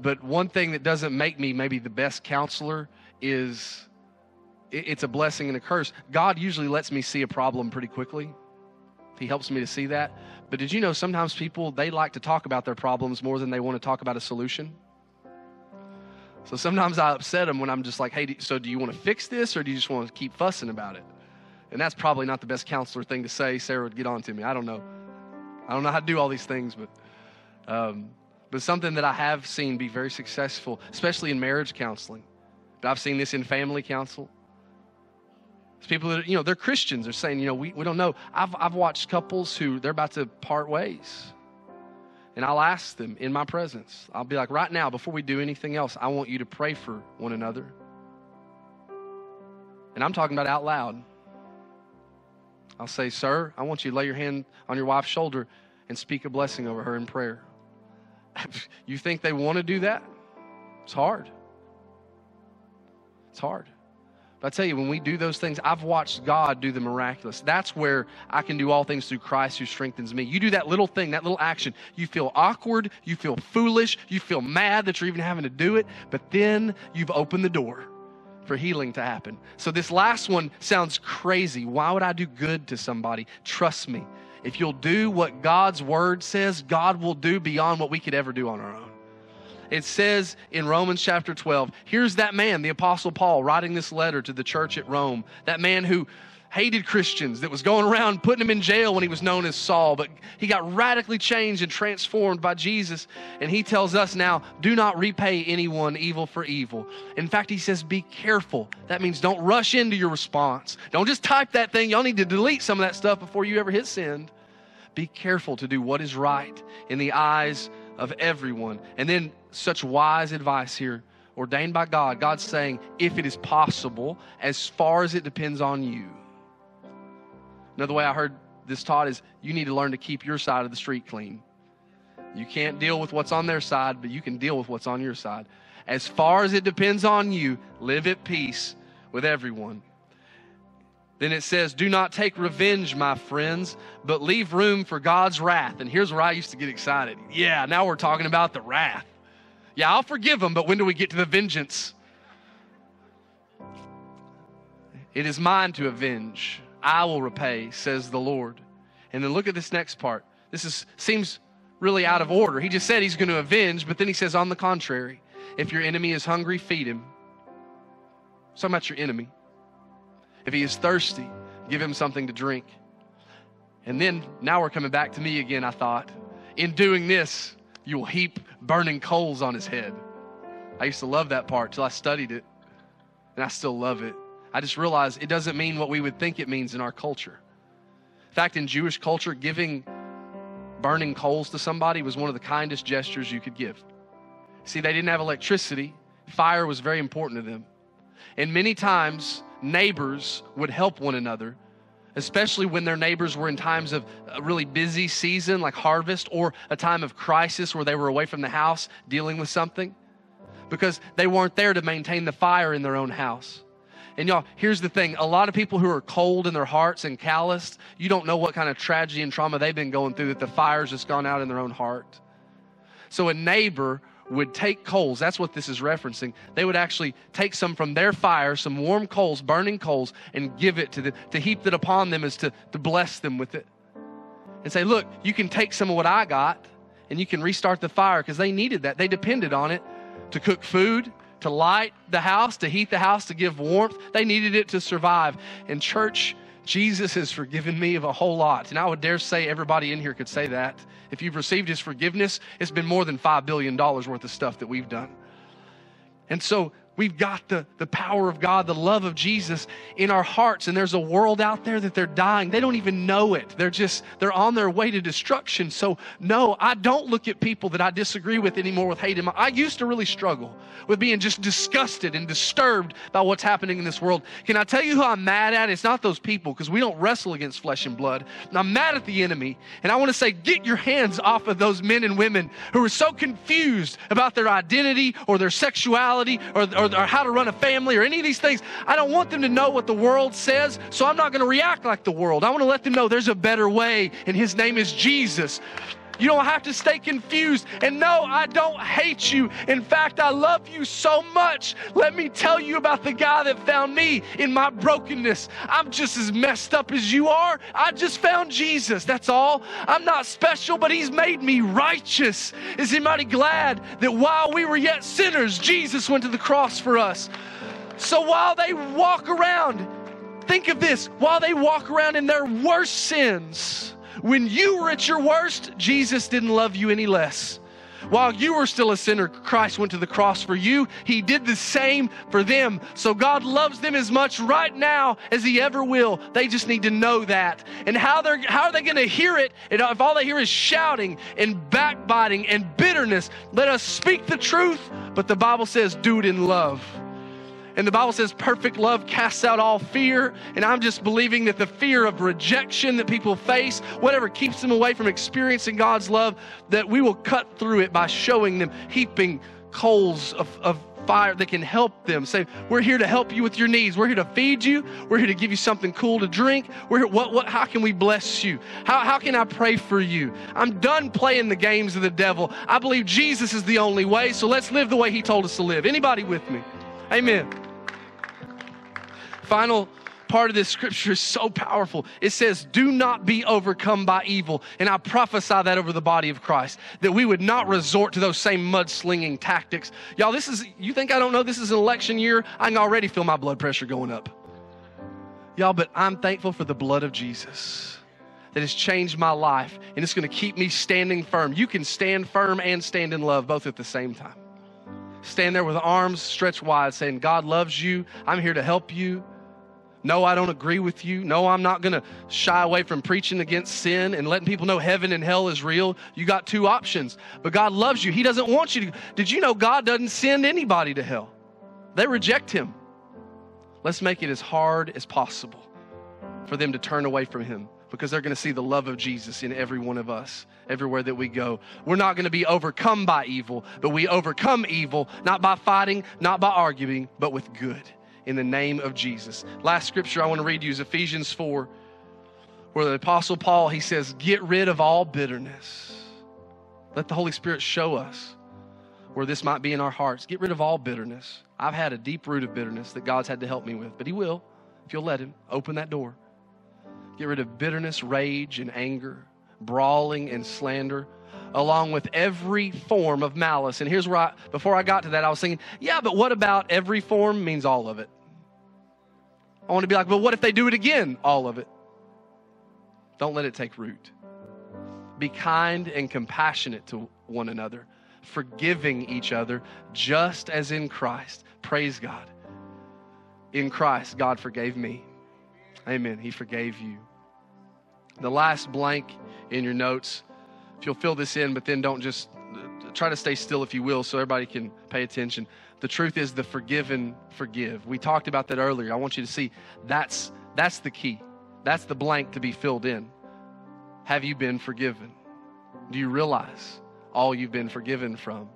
But one thing that doesn't make me maybe the best counselor is it, it's a blessing and a curse. God usually lets me see a problem pretty quickly. He helps me to see that. But did you know sometimes people they like to talk about their problems more than they want to talk about a solution? So sometimes I upset them when I'm just like, "Hey, so do you want to fix this or do you just want to keep fussing about it?" And that's probably not the best counselor thing to say. Sarah would get on to me. I don't know. I don't know how to do all these things, but um, But something that I have seen be very successful, especially in marriage counseling, but I've seen this in family counsel. It's people that, you know, they're Christians. They're saying, you know, we, we don't know. I've, I've watched couples who they're about to part ways. And I'll ask them in my presence. I'll be like, right now, before we do anything else, I want you to pray for one another. And I'm talking about out loud. I'll say, Sir, I want you to lay your hand on your wife's shoulder and speak a blessing over her in prayer. you think they want to do that? It's hard. It's hard. But I tell you, when we do those things, I've watched God do the miraculous. That's where I can do all things through Christ who strengthens me. You do that little thing, that little action. You feel awkward, you feel foolish, you feel mad that you're even having to do it, but then you've opened the door for healing to happen. So this last one sounds crazy. Why would I do good to somebody? Trust me. If you'll do what God's word says, God will do beyond what we could ever do on our own. It says in Romans chapter 12, here's that man, the Apostle Paul, writing this letter to the church at Rome. That man who hated Christians, that was going around putting him in jail when he was known as Saul, but he got radically changed and transformed by Jesus. And he tells us now, do not repay anyone evil for evil. In fact, he says, be careful. That means don't rush into your response. Don't just type that thing. Y'all need to delete some of that stuff before you ever hit send. Be careful to do what is right in the eyes of everyone. And then such wise advice here, ordained by God. God's saying, if it is possible, as far as it depends on you. Another way I heard this taught is you need to learn to keep your side of the street clean. You can't deal with what's on their side, but you can deal with what's on your side. As far as it depends on you, live at peace with everyone. Then it says, Do not take revenge, my friends, but leave room for God's wrath. And here's where I used to get excited. Yeah, now we're talking about the wrath. Yeah, I'll forgive them, but when do we get to the vengeance? It is mine to avenge. I will repay, says the Lord. And then look at this next part. This is, seems really out of order. He just said he's going to avenge, but then he says, on the contrary, if your enemy is hungry, feed him. talking about your enemy. If he is thirsty, give him something to drink. And then now we're coming back to me again, I thought. In doing this, you will heap burning coals on his head. I used to love that part till I studied it, and I still love it. I just realized it doesn't mean what we would think it means in our culture. In fact, in Jewish culture, giving burning coals to somebody was one of the kindest gestures you could give. See, they didn't have electricity, fire was very important to them. And many times, neighbors would help one another, especially when their neighbors were in times of a really busy season like harvest or a time of crisis where they were away from the house dealing with something because they weren't there to maintain the fire in their own house. And y'all, here's the thing a lot of people who are cold in their hearts and calloused, you don't know what kind of tragedy and trauma they've been going through that the fire's just gone out in their own heart. So a neighbor would take coals, that's what this is referencing. They would actually take some from their fire, some warm coals, burning coals, and give it to them. To heap it upon them is to, to bless them with it. And say, look, you can take some of what I got and you can restart the fire because they needed that. They depended on it to cook food, to light the house, to heat the house, to give warmth. They needed it to survive. And church, Jesus has forgiven me of a whole lot. And I would dare say everybody in here could say that. If you've received his forgiveness, it's been more than $5 billion worth of stuff that we've done. And so We've got the, the power of God, the love of Jesus in our hearts. And there's a world out there that they're dying. They don't even know it. They're just, they're on their way to destruction. So, no, I don't look at people that I disagree with anymore with hate. I used to really struggle with being just disgusted and disturbed by what's happening in this world. Can I tell you who I'm mad at? It's not those people because we don't wrestle against flesh and blood. I'm mad at the enemy. And I want to say, get your hands off of those men and women who are so confused about their identity or their sexuality or, or or, or how to run a family or any of these things. I don't want them to know what the world says, so I'm not going to react like the world. I want to let them know there's a better way, and His name is Jesus. You don't have to stay confused. And no, I don't hate you. In fact, I love you so much. Let me tell you about the guy that found me in my brokenness. I'm just as messed up as you are. I just found Jesus. That's all. I'm not special, but He's made me righteous. Is anybody glad that while we were yet sinners, Jesus went to the cross for us? So while they walk around, think of this while they walk around in their worst sins, when you were at your worst, Jesus didn't love you any less. While you were still a sinner, Christ went to the cross for you. He did the same for them. So God loves them as much right now as He ever will. They just need to know that. And how, they're, how are they going to hear it if all they hear is shouting and backbiting and bitterness? Let us speak the truth, but the Bible says, do it in love. And the Bible says perfect love casts out all fear. And I'm just believing that the fear of rejection that people face, whatever keeps them away from experiencing God's love, that we will cut through it by showing them, heaping coals of, of fire that can help them. Say, we're here to help you with your needs. We're here to feed you. We're here to give you something cool to drink. We're here, what, what, how can we bless you? How, how can I pray for you? I'm done playing the games of the devil. I believe Jesus is the only way, so let's live the way he told us to live. Anybody with me? Amen final part of this scripture is so powerful. It says, Do not be overcome by evil. And I prophesy that over the body of Christ, that we would not resort to those same mudslinging tactics. Y'all, this is, you think I don't know this is an election year? I can already feel my blood pressure going up. Y'all, but I'm thankful for the blood of Jesus that has changed my life and it's going to keep me standing firm. You can stand firm and stand in love both at the same time. Stand there with arms stretched wide, saying, God loves you. I'm here to help you. No, I don't agree with you. No, I'm not going to shy away from preaching against sin and letting people know heaven and hell is real. You got two options. But God loves you. He doesn't want you to. Did you know God doesn't send anybody to hell? They reject Him. Let's make it as hard as possible for them to turn away from Him because they're going to see the love of Jesus in every one of us, everywhere that we go. We're not going to be overcome by evil, but we overcome evil not by fighting, not by arguing, but with good in the name of Jesus. Last scripture I want to read you is Ephesians 4, where the Apostle Paul he says, Get rid of all bitterness. Let the Holy Spirit show us where this might be in our hearts. Get rid of all bitterness. I've had a deep root of bitterness that God's had to help me with, but He will if you'll let Him. Open that door. Get rid of bitterness, rage, and anger, brawling and slander along with every form of malice. And here's where I, before I got to that, I was thinking, yeah, but what about every form means all of it? I want to be like, but what if they do it again? All of it. Don't let it take root. Be kind and compassionate to one another, forgiving each other just as in Christ. Praise God. In Christ, God forgave me. Amen. He forgave you. The last blank in your notes if you'll fill this in, but then don't just uh, try to stay still, if you will, so everybody can pay attention. The truth is, the forgiven forgive. We talked about that earlier. I want you to see that's that's the key. That's the blank to be filled in. Have you been forgiven? Do you realize all you've been forgiven from?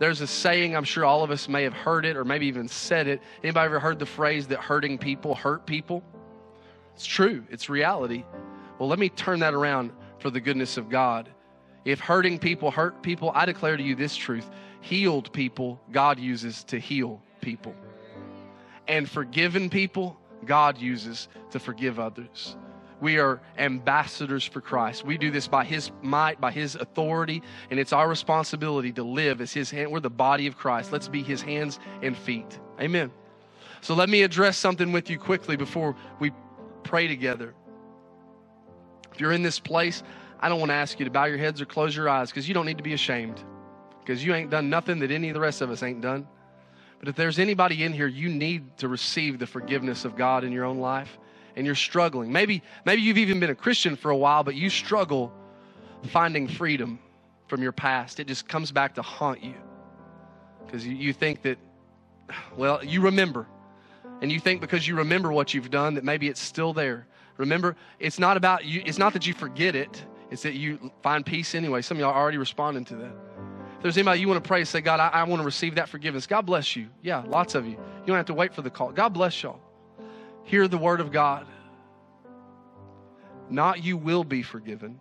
There's a saying, I'm sure all of us may have heard it or maybe even said it. Anybody ever heard the phrase that hurting people hurt people? It's true, it's reality. Well, let me turn that around for the goodness of God. If hurting people hurt people, I declare to you this truth healed people, God uses to heal people. And forgiven people, God uses to forgive others. We are ambassadors for Christ. We do this by His might, by His authority, and it's our responsibility to live as His hand. We're the body of Christ. Let's be His hands and feet. Amen. So let me address something with you quickly before we pray together. If you're in this place, I don't want to ask you to bow your heads or close your eyes because you don't need to be ashamed because you ain't done nothing that any of the rest of us ain't done. But if there's anybody in here, you need to receive the forgiveness of God in your own life and you're struggling. Maybe, maybe you've even been a Christian for a while, but you struggle finding freedom from your past. It just comes back to haunt you because you, you think that, well, you remember. And you think because you remember what you've done that maybe it's still there. Remember, it's not about you, it's not that you forget it, it's that you find peace anyway. Some of y'all are already responding to that. If there's anybody you want to pray, say, God, I, I want to receive that forgiveness. God bless you. Yeah, lots of you. You don't have to wait for the call. God bless y'all. Hear the word of God. Not you will be forgiven.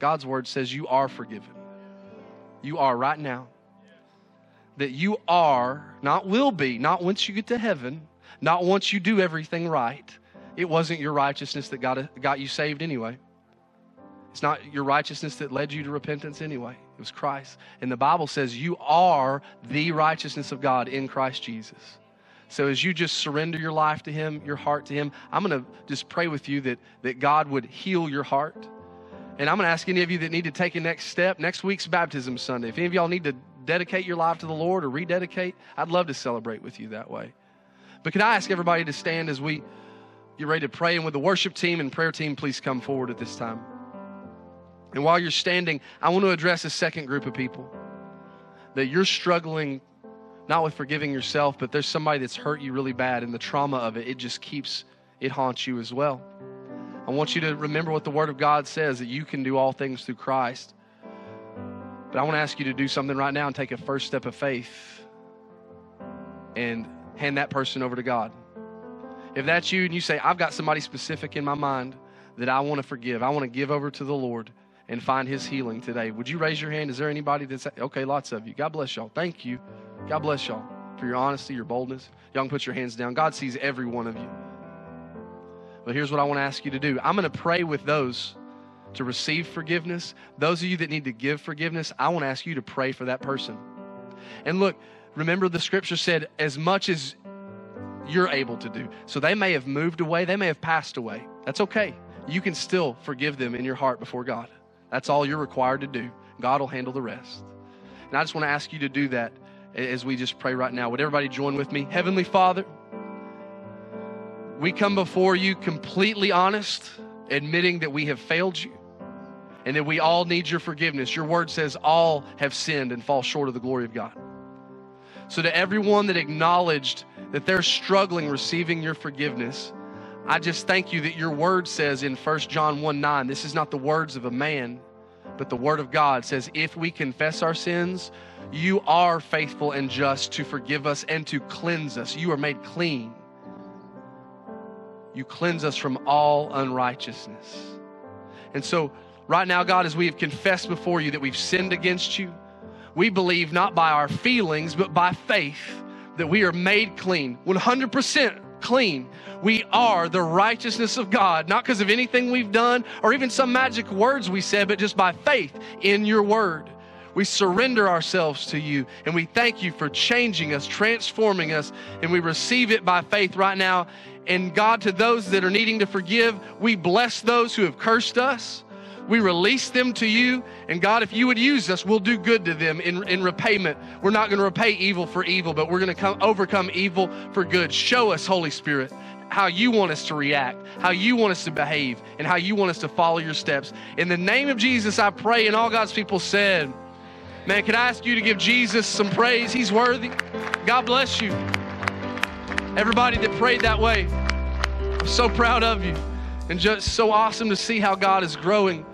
God's word says you are forgiven. You are right now. That you are, not will be, not once you get to heaven, not once you do everything right. It wasn't your righteousness that got, got you saved anyway. It's not your righteousness that led you to repentance anyway. It was Christ. And the Bible says you are the righteousness of God in Christ Jesus. So as you just surrender your life to Him, your heart to Him, I'm going to just pray with you that, that God would heal your heart, And I'm going to ask any of you that need to take a next step. Next week's baptism Sunday. If any of y'all need to dedicate your life to the Lord or rededicate, I'd love to celebrate with you that way. But can I ask everybody to stand as we get ready to pray? And with the worship team and prayer team, please come forward at this time. And while you're standing, I want to address a second group of people that you're struggling not with forgiving yourself, but there's somebody that's hurt you really bad, and the trauma of it, it just keeps, it haunts you as well. I want you to remember what the Word of God says that you can do all things through Christ. But I want to ask you to do something right now and take a first step of faith and hand that person over to God. If that's you and you say, I've got somebody specific in my mind that I want to forgive, I want to give over to the Lord and find His healing today, would you raise your hand? Is there anybody that's, okay, lots of you. God bless y'all. Thank you. God bless y'all for your honesty, your boldness. Y'all can put your hands down. God sees every one of you. But here's what I want to ask you to do I'm going to pray with those to receive forgiveness. Those of you that need to give forgiveness, I want to ask you to pray for that person. And look, remember the scripture said, as much as you're able to do. So they may have moved away, they may have passed away. That's okay. You can still forgive them in your heart before God. That's all you're required to do. God will handle the rest. And I just want to ask you to do that as we just pray right now. Would everybody join with me? Heavenly Father, we come before you completely honest, admitting that we have failed you and that we all need your forgiveness. Your word says all have sinned and fall short of the glory of God. So, to everyone that acknowledged that they're struggling receiving your forgiveness, I just thank you that your word says in 1 John 1 9, this is not the words of a man, but the word of God says, if we confess our sins, you are faithful and just to forgive us and to cleanse us. You are made clean. You cleanse us from all unrighteousness. And so, right now, God, as we have confessed before you that we've sinned against you, we believe not by our feelings, but by faith that we are made clean, 100% clean. We are the righteousness of God, not because of anything we've done or even some magic words we said, but just by faith in your word. We surrender ourselves to you and we thank you for changing us, transforming us, and we receive it by faith right now. And God, to those that are needing to forgive, we bless those who have cursed us. We release them to you. And God, if you would use us, we'll do good to them in, in repayment. We're not going to repay evil for evil, but we're going to come overcome evil for good. Show us, Holy Spirit, how you want us to react, how you want us to behave, and how you want us to follow your steps. In the name of Jesus, I pray, and all God's people said, Man, can I ask you to give Jesus some praise? He's worthy. God bless you. Everybody that prayed that way, I'm so proud of you. And just so awesome to see how God is growing.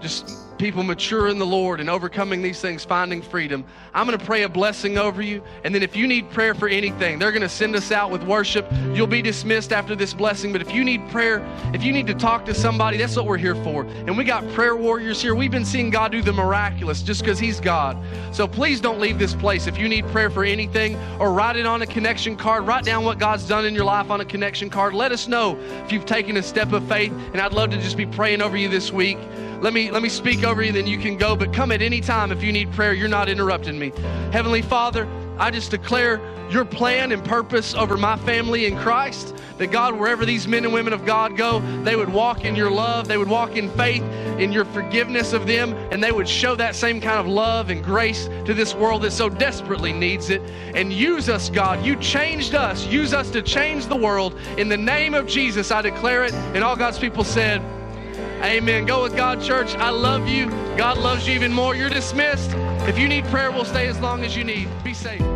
Just people mature in the Lord and overcoming these things, finding freedom. I'm going to pray a blessing over you. And then if you need prayer for anything, they're going to send us out with worship. You'll be dismissed after this blessing. But if you need prayer, if you need to talk to somebody, that's what we're here for. And we got prayer warriors here. We've been seeing God do the miraculous just because He's God. So please don't leave this place. If you need prayer for anything or write it on a connection card, write down what God's done in your life on a connection card. Let us know if you've taken a step of faith. And I'd love to just be praying over you this week. Let me let me speak over you, then you can go. But come at any time if you need prayer. You're not interrupting me. Heavenly Father, I just declare your plan and purpose over my family in Christ. That God, wherever these men and women of God go, they would walk in your love, they would walk in faith, in your forgiveness of them, and they would show that same kind of love and grace to this world that so desperately needs it. And use us, God. You changed us. Use us to change the world. In the name of Jesus, I declare it. And all God's people said, Amen. Go with God, church. I love you. God loves you even more. You're dismissed. If you need prayer, we'll stay as long as you need. Be safe.